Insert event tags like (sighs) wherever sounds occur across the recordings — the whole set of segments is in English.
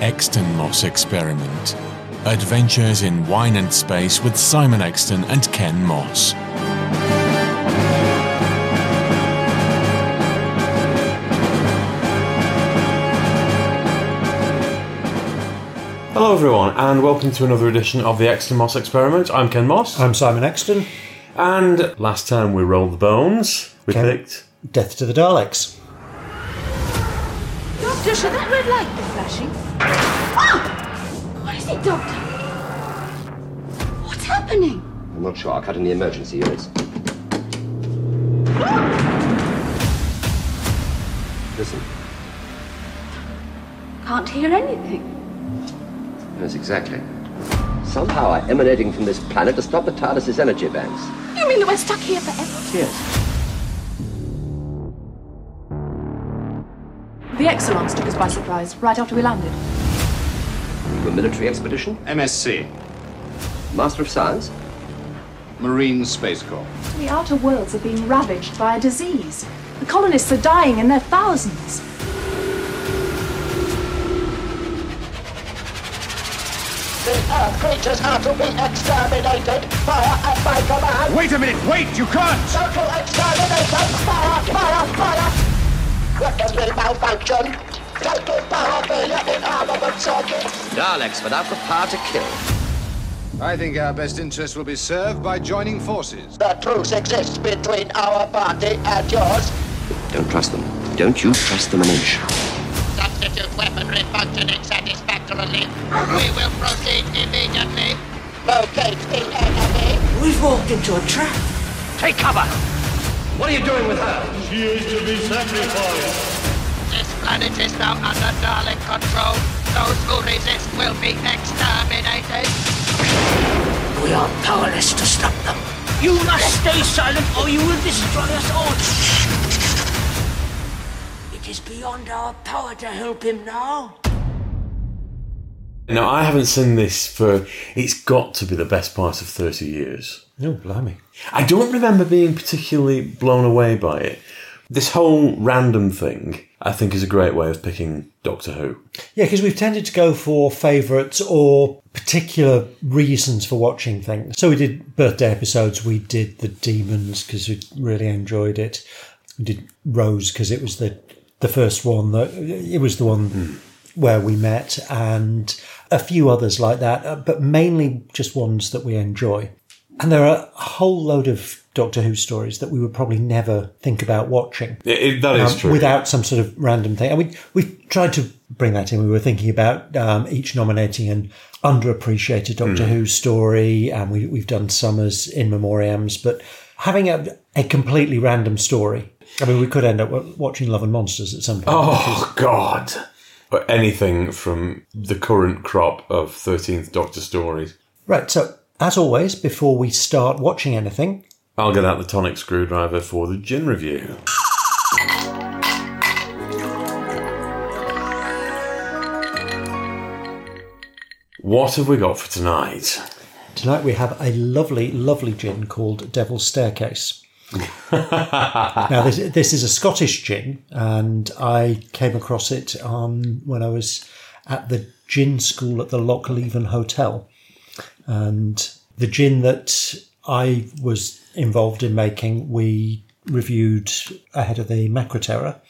Exton Moss Experiment. Adventures in Wine and Space with Simon Exton and Ken Moss. Hello, everyone, and welcome to another edition of the Exton Moss Experiment. I'm Ken Moss, I'm Simon Exton. and last time we rolled the bones, we Okay. picked. Death to the Daleks. Should that red light be flashing? Ah! What is it, Doctor? What's happening? I'm not sure. I'll cut in the emergency units. Listen, Can't hear anything. yes, exactly. Some power emanating from this planet to stop the TARDIS's energy banks. You mean that we're stuck here forever? Yes. The Exxilons took us by surprise right after we landed. You a military expedition? MSc, Master of Science? Marine Space Corps. The outer worlds are being ravaged by a disease. The colonists are dying in their thousands. The Earth creatures are to be exterminated. Fire at my command. Wait a minute, wait, you can't! Total extermination. Fire, fire, fire. Weapons will malfunction. Total power failure in armament circuits. Daleks without the power to kill. I think our best interest will be served by joining forces. The truce exists between our party and yours. Don't trust them. Don't you trust them an inch. Substitute weaponry functioning satisfactorily. We will proceed immediately. Locate the enemy. We've walked into a trap. Take cover! What are you doing with her? She is to be sacrificed. This planet is now under Dalek control. Those who resist will be exterminated. We are powerless to stop them. You must stay silent or you will destroy us all. It is beyond our power to help him now. Now, I haven't seen this for. It's got to be the best part of 30 years. Oh, blimey. I don't remember being particularly blown away by it. This whole random thing, I think, is a great way of picking Doctor Who. Yeah, because we've tended to go for favourites or particular reasons for watching things. So we did birthday episodes, we did the Demons because we really enjoyed it. We did Rose because it was the the first one that it was the one where we met, and a few others like that, uh, but mainly just ones that we enjoy. And there are a whole load of Doctor Who stories that we would probably never think about watching It- it- that is um, true. without some sort of random thing. And we we tried to bring that in. We were thinking about um, each nominating an underappreciated Doctor Hmm. Who story, and we we've done Summers in memoriams, but having a, a completely random story. I mean, we could end up watching Love and Monsters at some point. Oh, God. But anything from the current crop of 13th Doctor stories. Right. So, as always, before we start watching anything, I'll get out the tonic screwdriver for the gin review. What have we got for tonight? tonight we have a lovely, lovely gin called Devil's Staircase. (laughs) now, this, this is a Scottish gin, and I came across it um, when I was at the gin school at the Lochleven Hotel. And the gin that I was involved in making, we reviewed ahead of the Macroterra.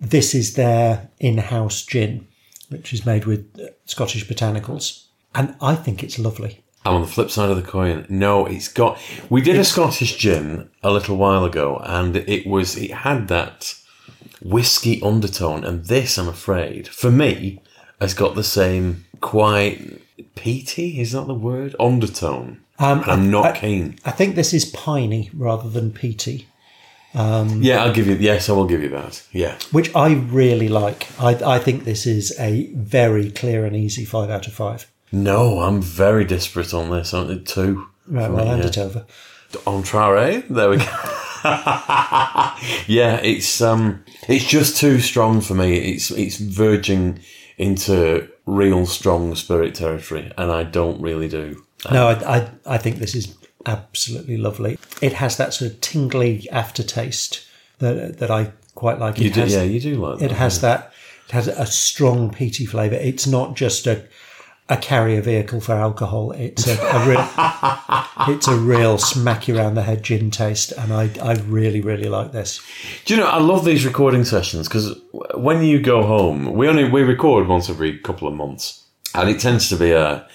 This is their in house gin, which is made with Scottish botanicals. And I think it's lovely. I'm on the flip side of the coin. No, it's got. We did a Scottish gin a little while ago, and it was it had that whiskey undertone, and this, I'm afraid, for me, has got the same quite peaty. Is that the word? Undertone. Um, and I'm not I- keen. I think this is piney rather than peaty, Yeah, I'll give you. Yes, I will give you that. Yeah. which I really like. I, I think this is a very clear and easy five out of five. No, I'm very desperate on this. aren't it? Two. Right, well, hand yeah. it over. Entrare. There we go. (laughs) yeah, it's um, it's just too strong for me. It's it's verging into real strong spirit territory, and I don't really do. No, I, I, I think this is absolutely lovely. It has that sort of tingly aftertaste that that I quite like. You It do, has, yeah, you do like that. It has that It has a strong peaty flavour. It's not just a a carrier vehicle for alcohol. It's a, a real, (laughs) it's a real smack you around the head gin taste, and I, I really, really like this. Do you know? I love these recording sessions because when you go home, we only we record once every couple of months, and it tends to be a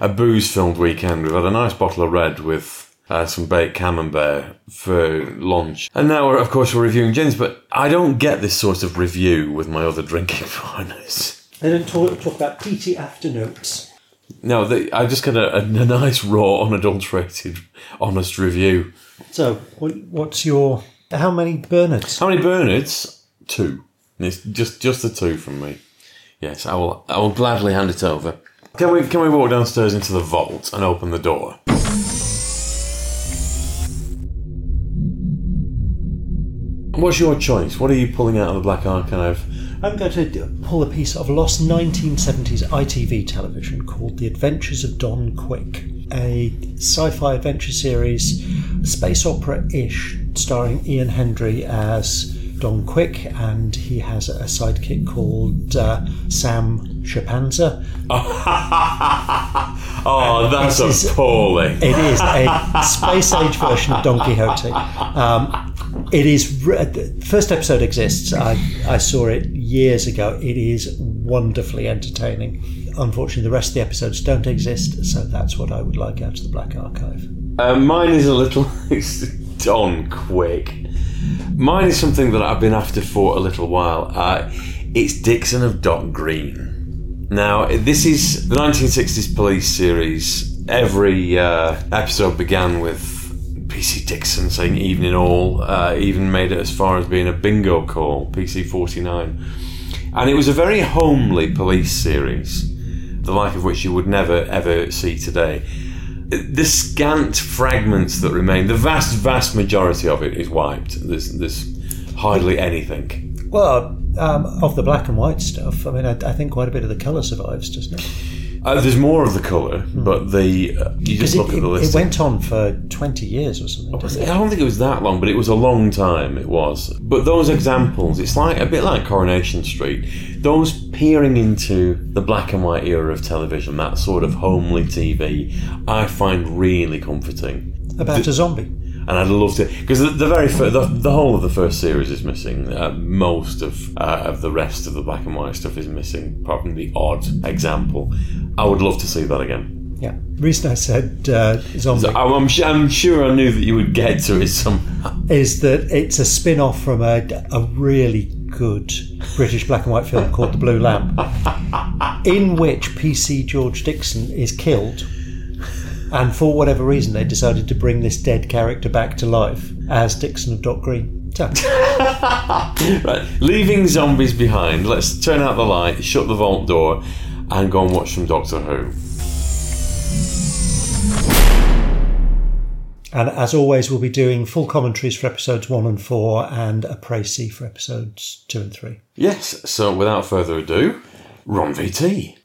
a booze filled weekend. We've had a nice bottle of red with. Uh, some baked camembert for lunch, and now we're of course we're reviewing gins. But I don't get this sort of review with my other drinking (laughs) partners. They don't talk, talk about peaty afternoons. No, they, I just got a, a, nice raw, unadulterated, honest review. So, what, what's your how many Bernards? How many Bernards? Two. It's just just the two from me. Yes, I will. I will gladly hand it over. Can we can we walk downstairs into the vault and open the door? What's your choice? What are you pulling out of the Black Archive? I'm going to pull a piece of lost 1970s ITV television called The Adventures of Don Quick, a sci fi adventure series, space opera ish, starring Ian Hendry as Don Quick, and he has a sidekick called uh, Sam Shapanza. (laughs) oh, that's This is- appalling. It is a (laughs) space age version of Don Quixote. Um, it is the first episode exists. I, I saw it years ago. It is wonderfully entertaining. Unfortunately, the rest of the episodes don't exist, so that's what I would like out of the Black Archive. Uh, mine is a little. (laughs) It's done quick. Mine is something that I've been after for a little while. Uh, it's Dixon of Dock Green. Now, this is the 1960s police series. Every uh, episode began with PC Dixon saying evening all, uh, even made it as far as being a bingo call, PC 49. And it was a very homely police series, the like of which you would never ever see today the scant fragments that remain, the vast, vast majority of it is wiped. There's, there's hardly anything. Well, um, of the black and white stuff, I mean, I, I think quite a bit of the colour survives, doesn't it? Uh, there's more of the colour, but the uh, you just Because look it, at the list. it went on for 20 years or something. didn't? I don't think it was that long, but it was a long time. It was. But those examples, it's like a bit like Coronation Street. Those peering into the black and white era of television, that sort of homely TV, I find really comforting. About a zombie. And I'd love to because the, the very fir- the, the whole of the first series is missing. Uh, most of uh, of the rest of the black and white stuff is missing, apart from the odd example. I would love to see that again. Yeah. The reason I said uh, zombie I'm, I'm sure I knew that you would get to it somehow. is that it's a spin off from a, a really good British black and white film called The Blue Lamp, (laughs) in which PC George Dixon is killed. And for whatever reason, they decided to bring this dead character back to life as Dixon of Dock Green. So, (laughs) Right, leaving zombies behind. Let's turn out the light, shut the vault door, and go and watch some Doctor Who. and as always, we'll be doing full commentaries for episodes one and four and a précis for episodes two and three. Yes. So without further ado, Ron VT.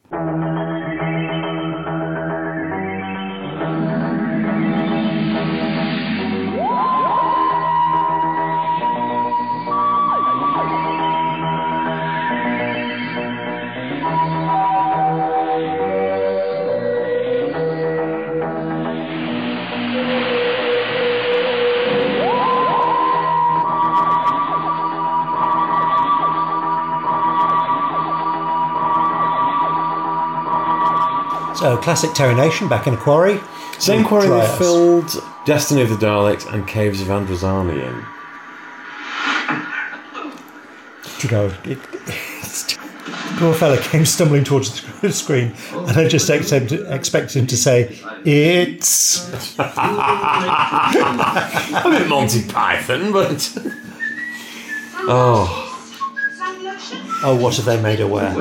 Classic Terry Nation back in a quarry. Same quarry they filled Destiny of the Daleks and Caves of Androzani in. Do you know, it, it's, poor fella came stumbling towards the screen, and I just expected, expected him to say, It's. (laughs) A bit Monty Python, but. oh. Oh, oh what have they made her wear?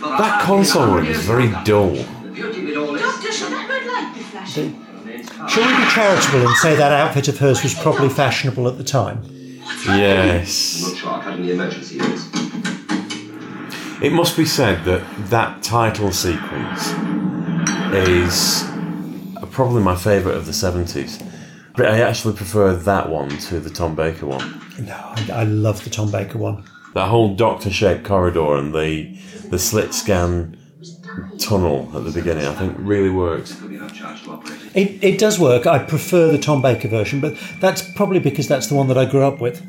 That console room is very dull. The beauty of it all is. Doctor, should that red light be flashing? Shall we be charitable and say that outfit of hers was probably fashionable at the time? Yes. not sure how cutting emergency is. It must be said that that title sequence is probably my favourite of the 70s. But I actually prefer that one to the Tom Baker one. No, I, I love the Tom Baker one. That whole doctor-shaped corridor and the the slit scan tunnel at the beginning, I think, really works. It, it does work. I prefer the Tom Baker version, but that's probably because that's the one that I grew up with.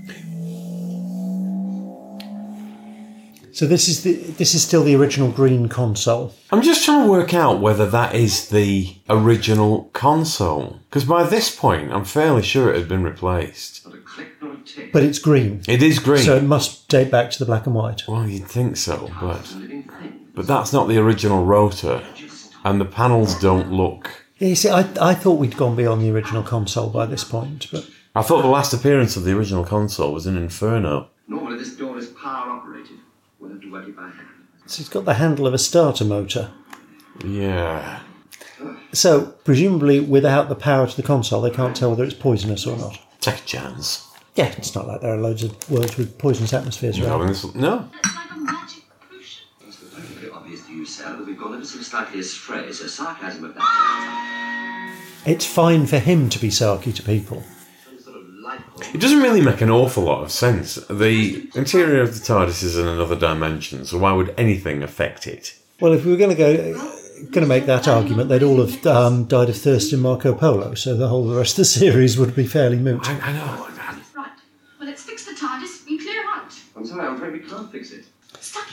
So this is the this is still the original green console. I'm just trying to work out whether that is the original console. Because by this point, I'm fairly sure it had been replaced. But it's green. It is green. So it must date back to the black and white. Well, you'd think so, ah, but but that's not the original rotor, and the panels don't look. Yeah, you see, I, I thought we'd gone beyond the original console by this point, but I thought the last appearance of the original console was in Inferno. Normally this door is power operated. We'll have to work it by hand. so it's got the handle of a starter motor. Yeah. So presumably, without the power to the console, they can't tell whether it's poisonous or not. Take a chance. Yeah, it's not like there are loads of worlds with poisonous atmospheres No, around. and this- no. It's very obvious to you, sir, but we've gone ever so slightly astray, so sarcasm of that It's fine for him to be sarky to people. It doesn't really make an awful lot of sense. The interior of the TARDIS is in another dimension, so why would anything affect it? Well, if we were going to go, going to make that argument, they'd all have um, died of thirst in Marco Polo, so the whole the rest of the (laughs) series would be fairly moot. I, I know. Right. Well, let's fix the TARDIS and clear out. I'm afraid we can't fix it.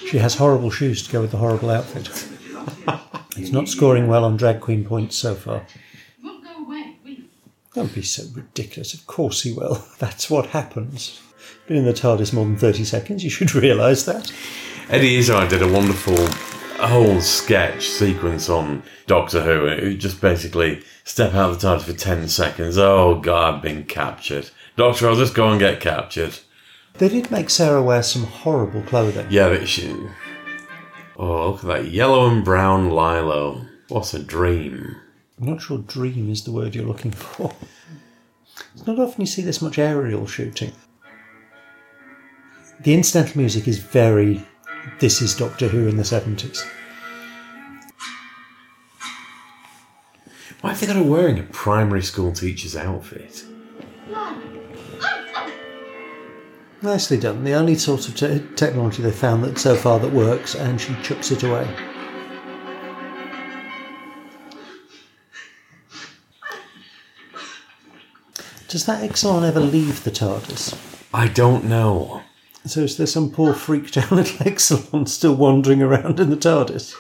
She has horrible shoes to go with the horrible outfit. (laughs) It's not scoring well on drag queen points so far. Won't go away, will? Don't be so ridiculous. Of course he will. (laughs) That's what happens. Been in the TARDIS more than 30 seconds, you should (laughs) realise that. Eddie Izzard did a wonderful whole sketch sequence on Doctor Who. It just basically step out of the TARDIS for 10 seconds. Oh, God, I've been captured. Doctor, I'll just go and get captured. They did make Sarah wear some horrible clothing. Yeah, but she. Oh, look at that yellow and brown Lilo. What a dream. I'm not sure dream is the word you're looking for. It's not often you see this much aerial shooting. The incidental music is very. This is Doctor Who in the 70s. Why have they got her wearing a primary school teacher's outfit? Nicely done. The only sort of te- technology they found that so far that works, and she chucks it away. Does that Exxilon ever leave the TARDIS? I don't know. So is there some poor freaked out little (laughs) Exxilon still wandering around in the TARDIS?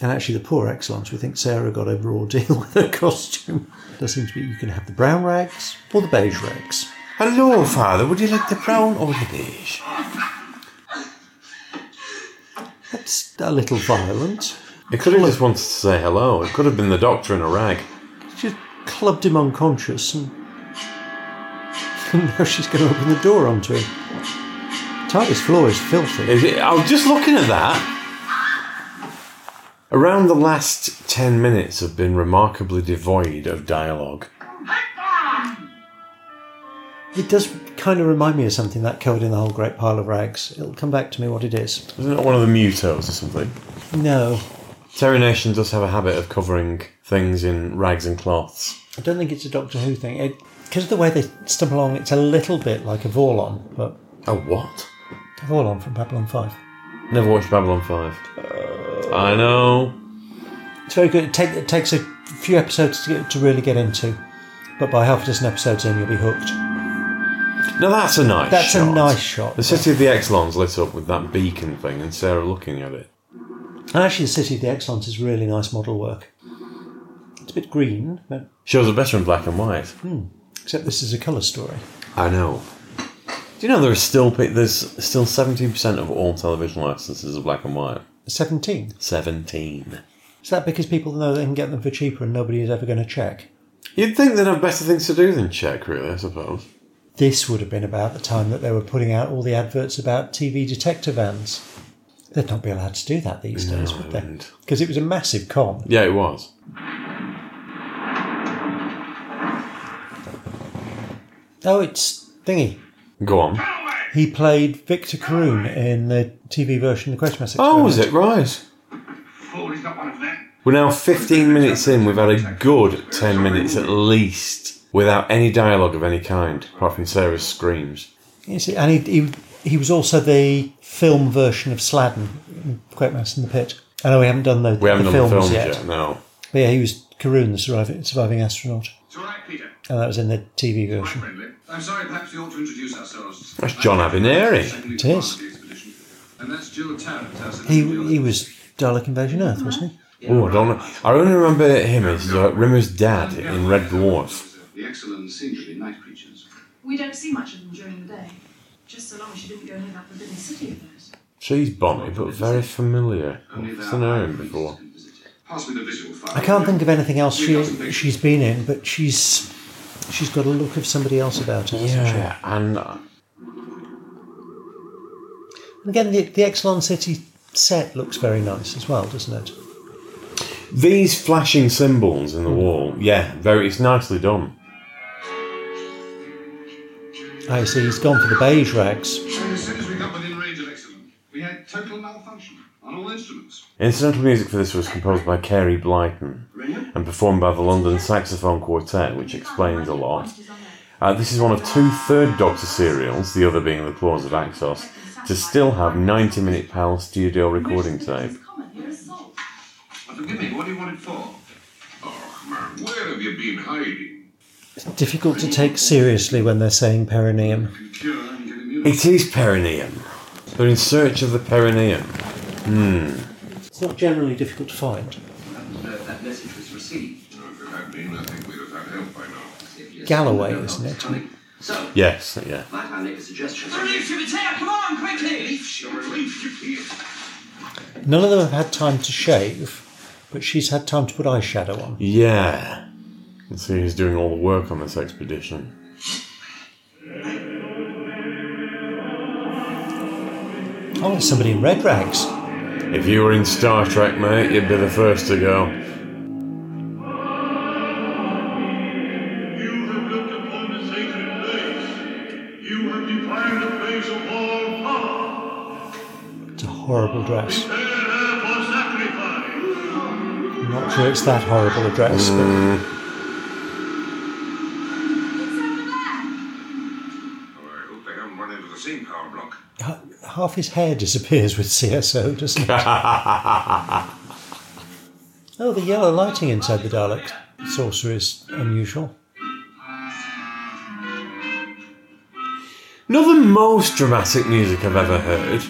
And actually, the poor Exxilons, we think Sarah got over ordeal (laughs) with her costume. There seems to be you can have the brown rags or the beige rags. Hello, Father. Would you like the brown or the beige? That's a little violent. It could have just wanted to say hello. It could have been the doctor in a rag. She just clubbed him unconscious, and, and (laughs) now she's going to open the door onto him. TARDIS floor is filthy. Is it? I was just looking at that. Around the last 10 minutes have been remarkably devoid of dialogue. It does kind of remind me of something that covered in the whole great pile of rags. It'll come back to me what it is. Isn't it one of the mutos or something? No, Terry Nation does have a habit of covering things in rags and cloths. I don't think it's a Doctor Who thing. Because of the way they stumble along, it's a little bit like a Vorlon, but A what? a Vorlon from Babylon 5. Never watched Babylon 5. I know. It's very good. It, take, it takes a few episodes to, get, to really get into, but by half a dozen episodes in, you'll be hooked. Now that's a nice That's shot. a nice shot. The City of the Exxilons lit up with that beacon thing and Sarah looking at it. Actually, the City of the Exxilons is really nice model work. It's a bit green, but Shows are better in black and white. Hmm. except this is a colour story. I know. Do you know there's still there's still seventeen percent of all television licenses are black and white? 17. Seventeen. Is that because people know they can get them for cheaper and nobody is ever going to check? You'd think they'd have better things to do than check, really. I suppose. This would have been about the time that they were putting out all the adverts about TV detector vans. They'd not be allowed to do that these days, would they? Because it was a massive con. Yeah, it was. Oh, it's thingy. Go on. He played Victor Carroon in the TV version of the Quatermass. Oh, was it right? We're now 15 minutes in. We've had a good 10 minutes at least without any dialogue of any kind, apart from Sarah's screams. You see, and he, he he was also the film version of Sladden, in Quatermass in the Pit. I know we haven't done the, We haven't the done films the films yet. yet, no. But yeah, he was Carroon, the surviving, surviving astronaut, It's all right, Peter. and that was in the TV version. friendly. I'm sorry, perhaps we ought to introduce ourselves. That's John Abineri. It is. part of the expedition. And that's Jill Tarrant, he, he was Dalek Invasion Earth, wasn't he? Oh, I don't know. I only remember him as uh, Rimmer's dad in Red Dwarf. The excellent scenery, night creatures. We don't see much of them during the day. Just so long as you didn't go near that forbidden city of theirs. She's Bonnie, but very familiar. I've seen her in before. can visit it. Pass me the visual file. I can't think of anything else she she's been in, but she's she's got a look of somebody else about her. hasn't she? Yeah, and uh, And again, the, the Exxilon City set looks very nice as well, doesn't it? these flashing symbols in the wall, yeah, very. It's nicely done. I see he's gone for the beige rags. And as soon as we got within range of Exxilon, we had total malfunction on all instruments. Incidental music for this was composed by Carey Blyton and performed by the London Saxophone Quartet, which explains a lot. Uh, this is one of two Third Doctor serials, the other being The Claws of Axos, to still have 90 minute PAL studio recording tape. Forgive me, what do you want it for? Oh, man, where have you been hiding? It's difficult to take seriously when they're saying perineum. Cure and get immunity. It is perineum. They're in search of the perineum. Hmm. It's not generally difficult to find. And, that message was received. If it had been, I think we'd have had help by now. Galloway, isn't it? So, Yes, yeah. might I make a suggestion? Relief ship, it's here! Come on, quickly! Relief ship, relief ship here. None of them have had time to shave, but she's had time to put eyeshadow on. Yeah. You see who's doing all the work on this expedition. Oh, it's somebody in red rags. If you were in Star Trek, mate, you'd be the first to go. You have looked upon the sacred place. You have deprived the place of all power. It's a horrible dress. Prepare her for sacrifice. I'm not sure it's that horrible a dress, but mm. Half his hair disappears with CSO, doesn't it? (laughs) oh, the yellow lighting inside the Dalek saucer is unusual. Not the most dramatic music I've ever heard.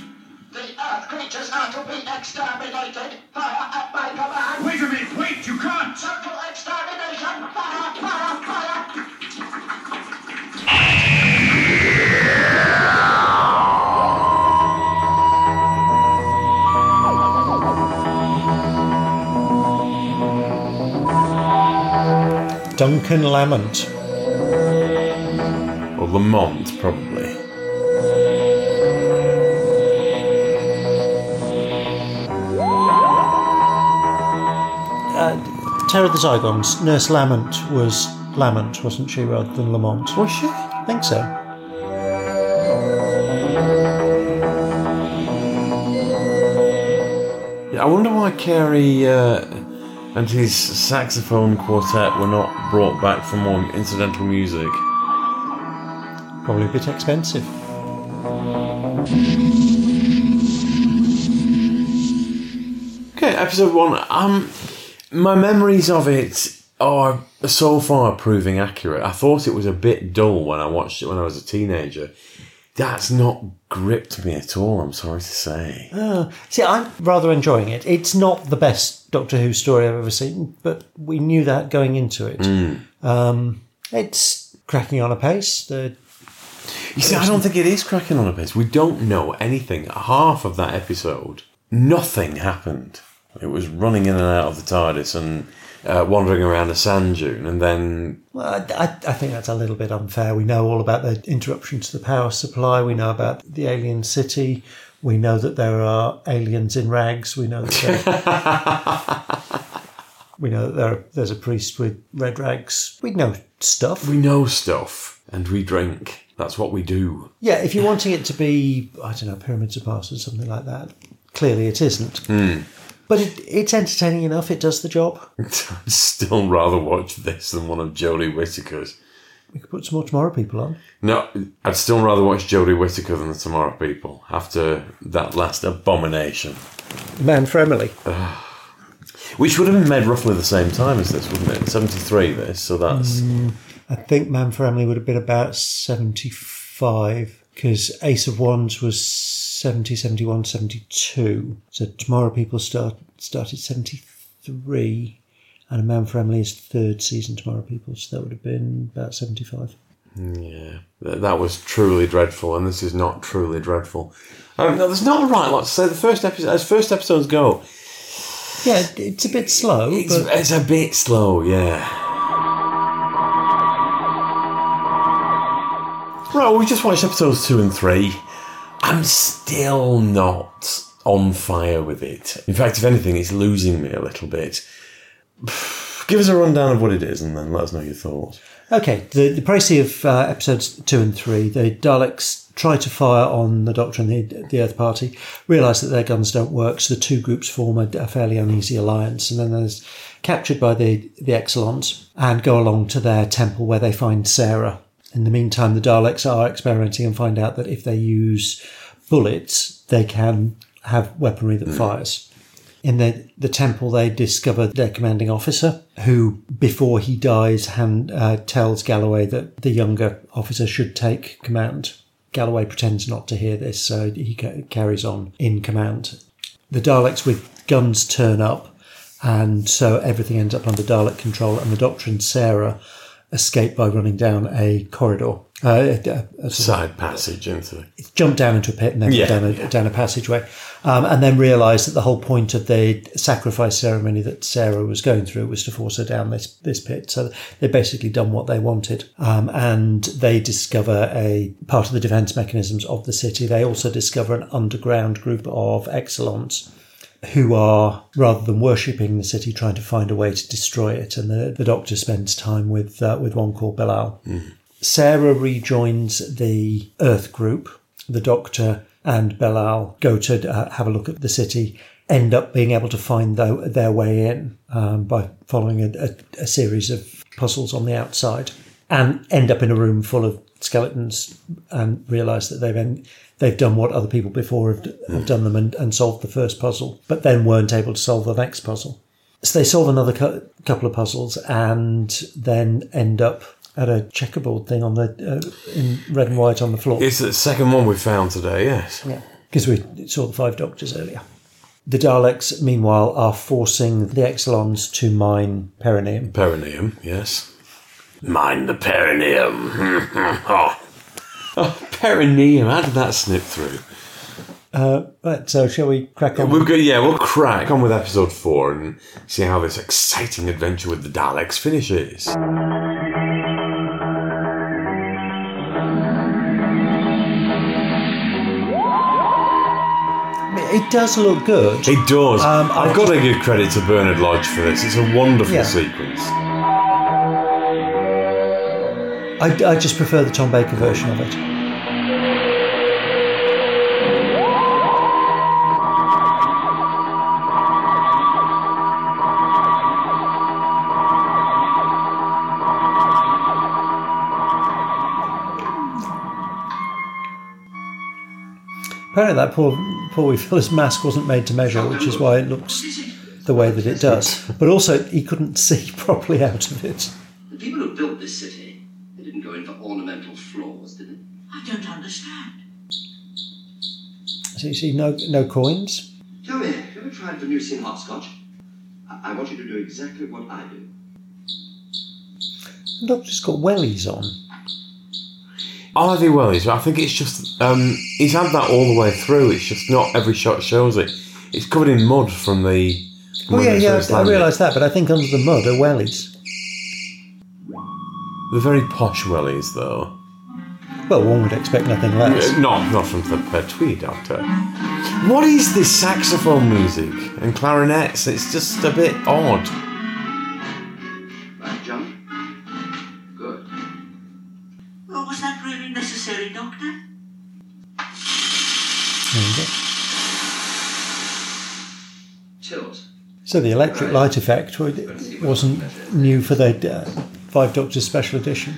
Duncan Lamont. Or Lamont, probably. Uh, Terror of the Zygons. Nurse Lamont was Lamont, wasn't she, rather than Lamont? Was she? I think so. Yeah, I wonder why Carey uh, and his saxophone quartet were not brought back for more incidental music. Probably a bit expensive. Okay, episode one. Um, my memories of it are so far proving accurate. I thought it was a bit dull when I watched it when I was a teenager. That's not gripped me at all. I'm sorry to say. Uh, see, I'm rather enjoying it. It's not the best Doctor Who story I've ever seen, but we knew that going into it. Um, it's cracking on a pace. The You see, I don't think it is cracking on a pace. We don't know anything. Half of that episode, nothing happened. It was running in and out of the TARDIS and uh, wandering around a sand dune, and then Well, I, I- think that's a little bit unfair. We know all about the interruption to the power supply. We know about the alien city. We know that there are aliens in rags. We know that (laughs) we know that there, there's a priest with red rags. We know stuff. we know stuff and we drink. That's what we do. Yeah, if you're wanting it to be, I don't know, pyramids of Mars or something like that, clearly it isn't. But it, it's entertaining enough. It does the job. (laughs) I'd still rather watch this than one of Jodie Whittaker's. We could put some more Tomorrow People on. No, I'd still rather watch Jodie Whittaker than the Tomorrow People after that last abomination. Man for Emily. Which would have been made roughly the same time as this, wouldn't it? 73 this, so that's. Mm, I think Man for Emily would have been about 75 because Ace of Wands was 70, 71, 72. So Tomorrow People start, started 73 and A Man for Emily is third season Tomorrow People, so that would have been about 75. Yeah, that, was truly dreadful, and this is not truly dreadful. Um, no, there's not a right lot to say. The first episode, as first episodes go, Yeah, it's a bit slow, it's, but it's a bit slow. Yeah. Right, well, we just watched episodes two and three. I'm still not on fire with it. In fact, if anything, it's losing me a little bit. (sighs) Give us a rundown of what it is, and then let us know your thoughts. Okay, the, the précis of uh, episodes two and three, the Daleks try to fire on the Doctor and the, the Earth Party, realise that their guns don't work, so the two groups form a, a fairly uneasy alliance, and then there's captured by the, the Exxilons and go along to their temple where they find Sarah. In the meantime, the Daleks are experimenting and find out that if they use bullets, they can have weaponry that fires. In the, the temple, they discover their commanding officer, who, before he dies, hand, uh, tells Galloway that the younger officer should take command. Galloway pretends not to hear this, so he ca- carries on in command. The Daleks with guns turn up, and so everything ends up under Dalek control, and the Doctor and Sarah escape by running down a corridor. Uh, a- a- sort of- Side passage into it. jump down into a pit and then Yeah, down, a, yeah. down a passageway, um, and then realise that the whole point of the sacrifice ceremony that Sarah was going through was to force her down this this pit. So they've basically done what they wanted, um, and they discover a part of the defence mechanisms of the city. They also discover an underground group of Exxilons. Who are, rather than worshipping the city, trying to find a way to destroy it? And the, the doctor spends time with uh, with one called Bellal. Sarah rejoins the Earth group. The Doctor and Bellal go to uh, have a look at the city, end up being able to find their, their way in um, by following a, a, a series of puzzles on the outside, and end up in a room full of skeletons and realise that they've en- they've done what other people before have, have done them and, and solved the first puzzle, but then weren't able to solve the next puzzle. So they solve another cou- couple of puzzles and then end up at a checkerboard thing on the uh, in red and white on the floor. It's the second one we found today, yes. Yeah, because we saw the five doctors earlier. The Daleks, meanwhile, are forcing the Exxilons to mine perineum. Perineum, yes. Mine the perineum. (laughs) (laughs) oh. perineum. How did that snip through? Uh, right, so shall we crack on? We've got, yeah, we'll crack on with episode four and see how this exciting adventure with the Daleks finishes. It does look good. It does. Um, I I've got to give credit to Bernard Lodge for this. It's a wonderful Yeah. sequence. I, I just prefer the Tom Baker version of it. Apparently, that poor poor wee fella's mask wasn't made to measure, which is why it looks the way that it does. But also, he couldn't (laughs) see properly out of it. The people who built this city, they didn't go in for ornamental floors, did they? I don't understand. So you see, no no coins. Tell me, have you ever tried Venusian hopscotch? I, I want you to do exactly what I do. The doctor's got wellies on. Are they wellies? I think it's just um, he's had that all the way through. It's just not every shot shows it. It's covered in mud from the. Oh yeah, yeah, first I landed. realise that, but I think under the mud are wellies. They're very posh wellies, though. Well, one would expect nothing less. Uh, Not not from the Pertwee Doctor. What is this saxophone music and clarinets? It's just a bit odd. Right, John? Good. Well, was that really necessary, Doctor? There you go. Tilt. So the electric light effect wasn't new for the uh, Five Doctors Special Edition.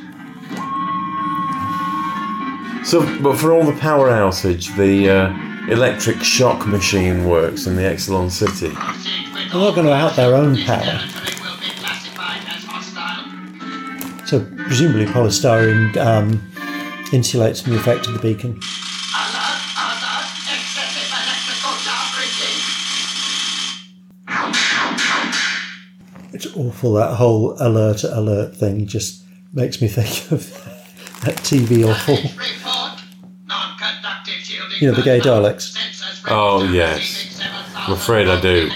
So, but for all the power outage, the uh, electric shock machine works in the Exxilon City. They're not going to out their own power. So presumably polystyrene um, insulates from the effect of the beacon. It's awful that whole alert alert thing just makes me think of (laughs) that TV awful. You know the gay Daleks. Oh yes, I'm afraid I do.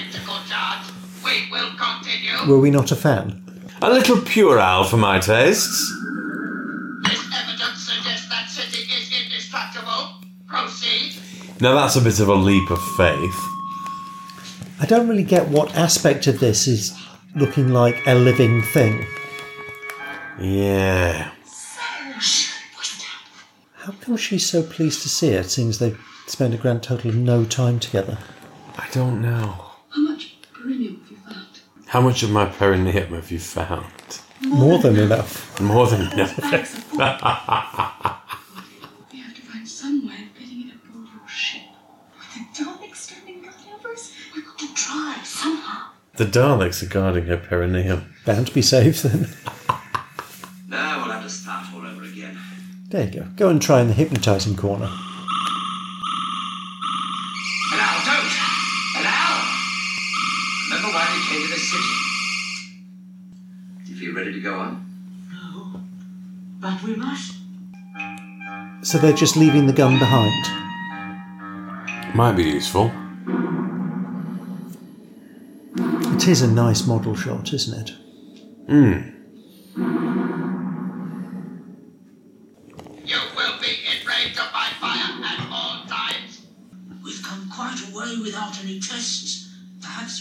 Were we not a fan? A little puerile for my tastes. Now that's a bit of a leap of faith. I don't really get what aspect of this is looking like a living thing. Yeah. How come she's so pleased to see it, seeing as they spend a grand total of no time together? I don't know. How much perineum have you found? How much of my perineum have you found? More than enough. More than enough. We have to find some way of getting it aboard your ship. With the Daleks standing guard over us, we've got to try somehow. the Daleks are guarding her perineum. Bound to be safe then. (laughs) There you go. Go and try in the hypnotising corner. Hello, don't! Hello! Remember why we came to this city? Do you feel ready to go on? No. But we must. So they're just leaving the gun behind. Might be useful. It is a nice model shot, isn't it? Hmm.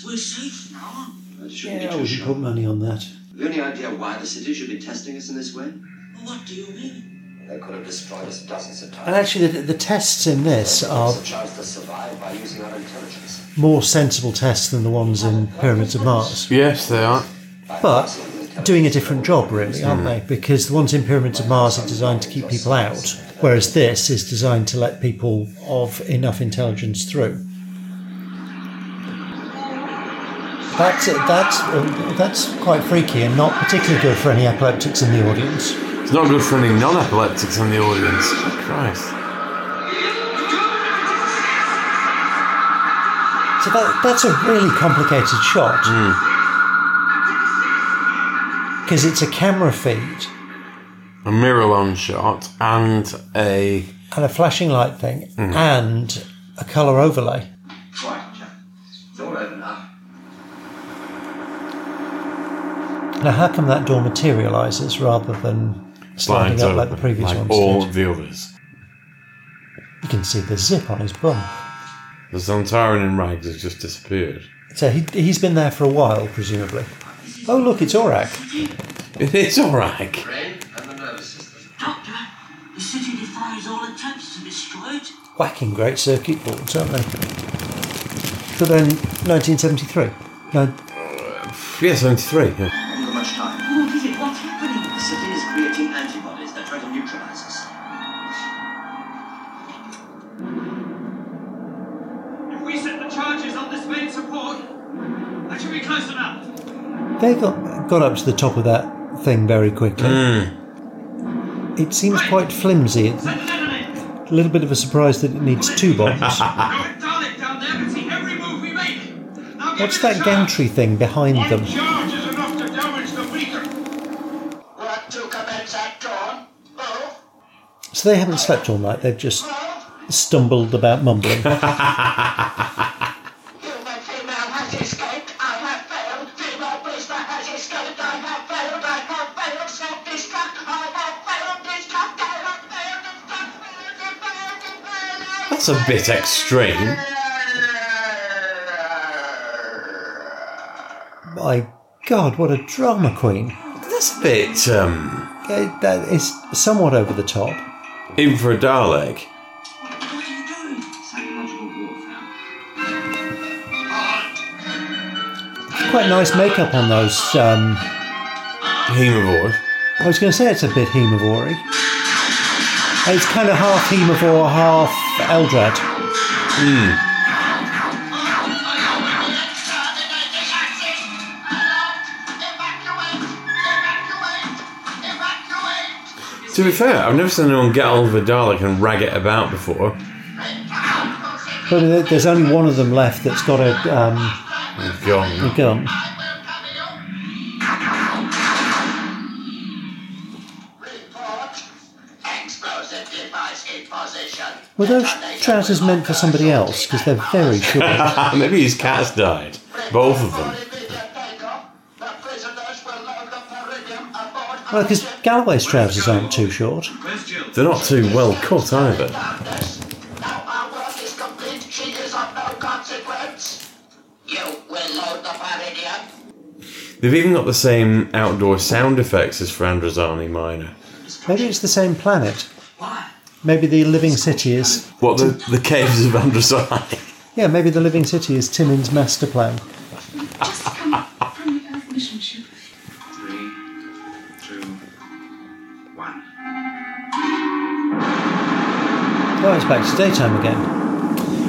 We're safe now. That Yeah, be too we should put money on that. Have you any idea why the city should be testing us in this way? What do you mean? They could have destroyed us dozens of times. And actually, the, the tests in this are a chance to survive by using our intelligence. more sensible tests than the ones in Pyramids of Mars. Yes, they are. But doing a different job, really, aren't they? Because the ones in Pyramids of Mars are designed to keep people out, whereas this is designed to let people of enough intelligence through. That's that's that's quite freaky and not particularly good for any epileptics in the audience. It's not good for any non-epileptics in the audience. Christ. So that that's a really complicated shot because it's a camera feed A mirror on shot and a and a flashing light thing Mhm. and a color overlay. Right, Jack. It's all over now. Now, how come that door materialises rather than sliding slides up like the previous like ones all did? of the others. You can see the zip on his bum. The Zontaran in rags has just disappeared. So he, he's been there for a while, presumably. Oh, look, it's Orac. It is Orac. Brain and the nervous system. Doctor, the city defies all attempts to destroy it. Whacking great circuit boards, aren't they? So then, 1973. No, Yeah, 73. Yeah. They got, got up to the top of that thing very quickly. Hmm. It seems quite flimsy. It's a little bit of a surprise that it needs two bombs. Dalek down there can see every move we make. Now give What's that gantry thing behind them? charge is enough to damage the beacon. Work to commence at dawn. Oh, So they haven't slept all night, they've just stumbled about mumbling. (laughs) That's a bit extreme. My God, what a drama queen. That's a bit, um, Okay, that is somewhat over the top. even for a Dalek. What are you doing? Psychological warfare. Quite nice makeup on those. Um, Haemovore. I was going to say it's a bit haemovore It's kind of half Haemovore, half Eldrad. To be fair, I've never seen anyone get hold of a Dalek and rag it about before. But there's only one of them left that's got a, um, Gone. a gun. Were those trousers meant for somebody else? Because they're very short. (laughs) Maybe his cat's died. Both of them. Well, because Galloway's trousers aren't too short. They're not too well cut either. Our work is complete. She is of no consequence. You will load the parrinium. They've even got the same outdoor sound effects as for Androzani Minor. Maybe it's the same planet. Maybe the living city is. What, the, the caves of Androzani? Yeah, maybe the living city is Timon's master plan. Just come from the Earth mission ship. Three, two, one. Oh, it's back to daytime again.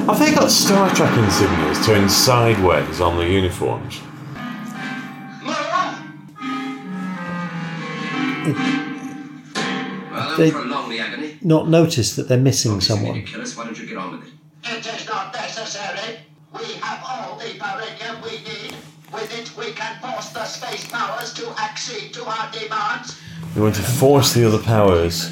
Have they got Star Trek insignias turned sideways on the uniforms? Well, They- don't prolong the agony. Not noticed that they're missing You someone. need to kill us. Why don't you get on with it? It is not necessary. We have all the parrinium we need. With it, we can force the space powers to accede to our demands. They want to force the other powers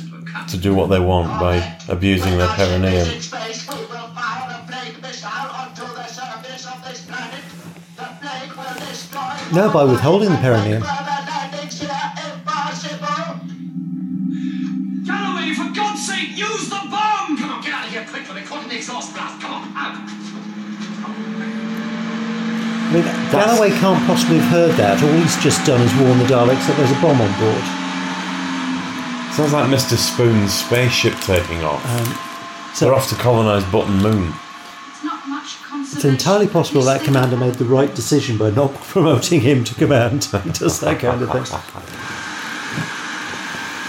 to do what they want by abusing their perineum. In space, we will fire a plague missile onto the surface of this planet. The plague will destroy. No, by withholding the perineum. Exhaust blast. Come on, out. I mean, Galloway can't possibly have heard that. All he's just done is warn the Daleks that there's a bomb on board. Sounds like Mr. Spoon's spaceship taking off. Um, so They're off to colonise Button Moon. It's not much it's consolation. entirely possible that commander made the right decision by not (laughs) promoting him to command. (laughs) he does that kind of thing.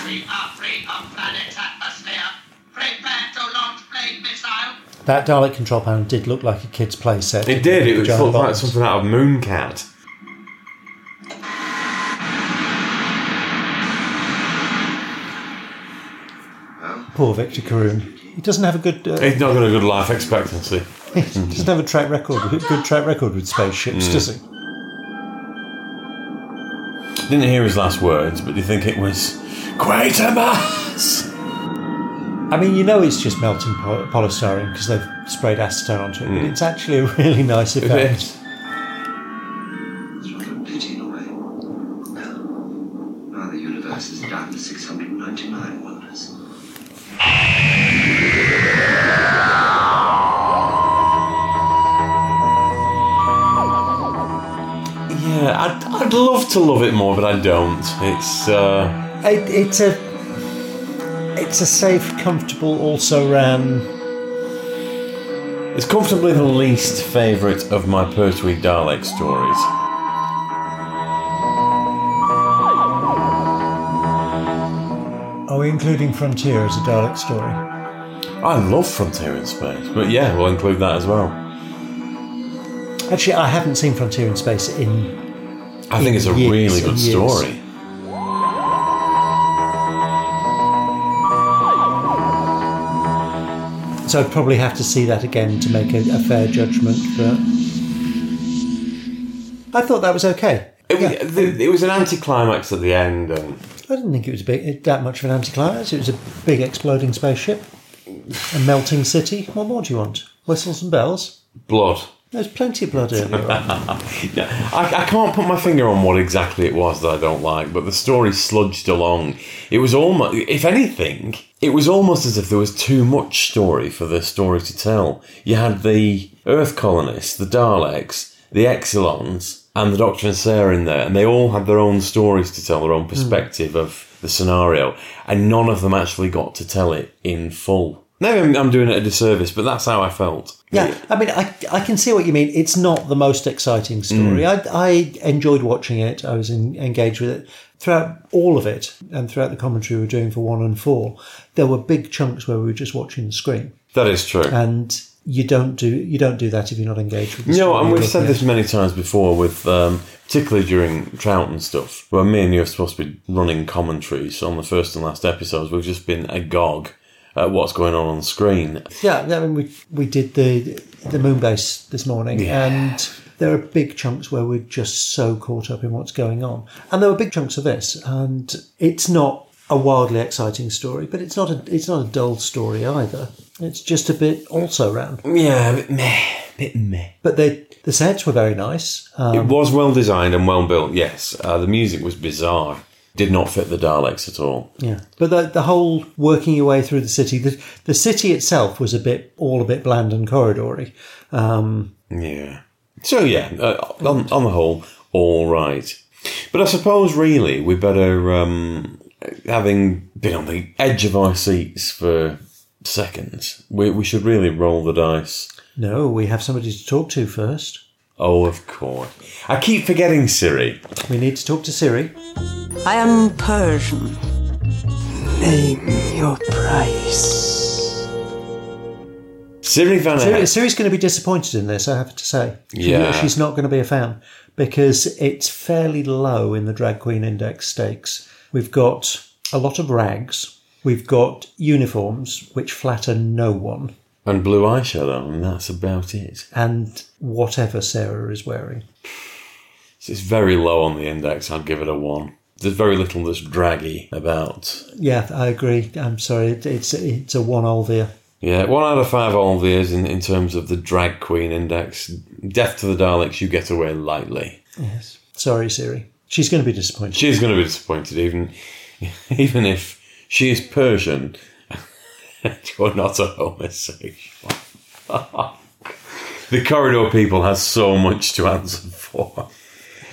We are free of planet atmosphere. Prepare to launch plague missile. That Dalek control panel did look like a kid's playset. It did. It looked like something out of Mooncat. Poor Victor Carroon. He doesn't have a good. Uh, He's not got a good life expectancy. (laughs) he doesn't have a track record. with- Good track record with spaceships, Mm. does he? Didn't hear his last words, but do you think it was Quatermass? I mean, you know, it's just melting poly- polystyrene because they've sprayed acetone onto it, but Mm. it's actually a really nice effect. is. It's rather a pity in a way. Now the universe is down to 699 wonders. Yeah, I'd, I'd love to love it more, but I don't. It's uh, It, it's a it's a safe, comfortable, also ran. it's comfortably the least favourite of my Pertwee Dalek stories. Are we including Frontier as a Dalek story? I love Frontier in Space, but yeah, we'll include that as well. Actually, I haven't seen Frontier in Space in. I think it's a Years really good story. So I'd probably have to see that again to make a, a fair judgment. But I thought that was okay. It, was, the, it was an anticlimax at the end, and I didn't think it was a big, that much of an anticlimax. It was a big exploding spaceship, a melting city. What more do you want? Whistles and bells. blood. There's plenty of blood earlier. on. (laughs) Yeah, I, I can't put my finger on what exactly it was that I don't like, but the story sludged along. It was almost, if anything, it was almost as if there was too much story for the story to tell. You had the Earth colonists, the Daleks, the Exxilons, and the Doctor and Sarah in there, and they all had their own stories to tell, their own hmm. perspective of the scenario, and none of them actually got to tell it in full. Maybe I'm, I'm doing it a disservice, but that's how I felt. Yeah, I mean, I, I can see what you mean. It's not the most exciting story. Mm. I, I enjoyed watching it. I was in, engaged with it. throughout all of it and throughout the commentary we were doing for one and four, there were big chunks where we were just watching the screen. That is true. And you don't do you don't do that if you're not engaged with the No, and we've said this many times before, with um, particularly during Trout and stuff, where me and you are supposed to be running commentaries on the first and last episodes. We've just been agog at what's going on on screen. Yeah, I mean, we we did the the moon base this morning, Yeah. and there are big chunks where we're just so caught up in what's going on, and there were big chunks of this, and it's not a wildly exciting story, but it's not a it's not a dull story either. It's just a bit also ran. Yeah, a bit meh, bit meh. But the the sets were very nice. Um, it was well designed and well built. Yes, uh, the music was bizarre. Did not fit the Daleks at all. Yeah, but the the whole working your way through the city, the the city itself was a bit all a bit bland and corridory. Um, Yeah. So yeah, uh, on, on the whole, all right. But I suppose really we better, um, having been on the edge of our seats for seconds, we, we should really roll the dice. no, we have somebody to talk to first. Oh, of course. I keep forgetting Siri. We need to talk to Siri. I am Persian. Name your price. Siri Van Siri, Siri's going to be disappointed in this, I have to say. She- Yeah. She's not going to be a fan because it's fairly low in the Drag Queen Index stakes. We've got a lot of rags. We've got uniforms which flatter no one. And blue eyeshadow, and that's about it. And whatever Sarah is wearing. It's very low on the index. I'd give it a one. There's very little that's draggy about. Yeah, I agree. I'm sorry. It's it's a one Olvia. Yeah, one out of five Olviers in, in terms of the drag queen index. Death to the Daleks, you get away lightly. Yes. Sorry, Siri. She's going to be disappointed. She's going to be disappointed, even (laughs) even if she is Persian. (laughs) You're not a homosexual. (laughs) the corridor people has so much to answer for.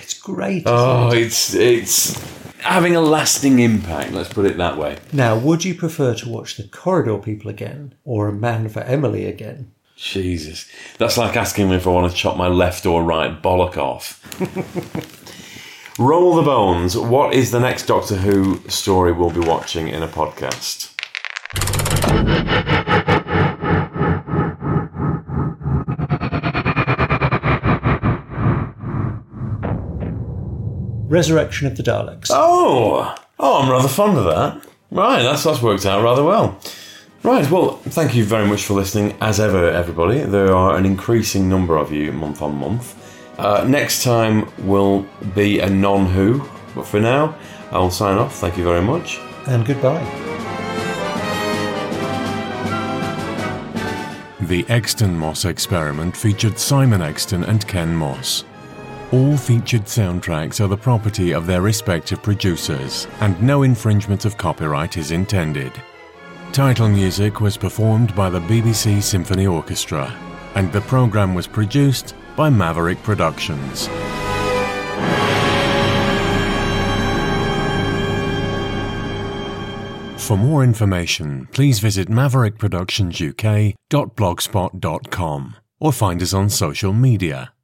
It's great. Oh, it? it's it's having a lasting impact. Let's put it that way. Now, would you prefer to watch the Corridor People again or A Man for Emily again? Jesus, that's like asking me if I want to chop my left or right bollock off. (laughs) Roll the bones. What is the next Doctor Who story we'll be watching in a podcast? Resurrection of the Daleks. Oh, oh, I'm rather fond of that. Right, that's that's worked out rather well. Right, well, thank you very much for listening. As ever, everybody, there are an increasing number of you month on month. Uh, next time will be a non-Who, but for now, I will sign off. Thank you very much. And goodbye. The Exton Moss experiment featured Simon Exton and Ken Moss. All featured soundtracks are the property of their respective producers, and no infringement of copyright is intended. Title music was performed by the BBC Symphony Orchestra, and the programme was produced by Maverick Productions. For more information, please visit maverickproductionsuk.blogspot.com or find us on social media.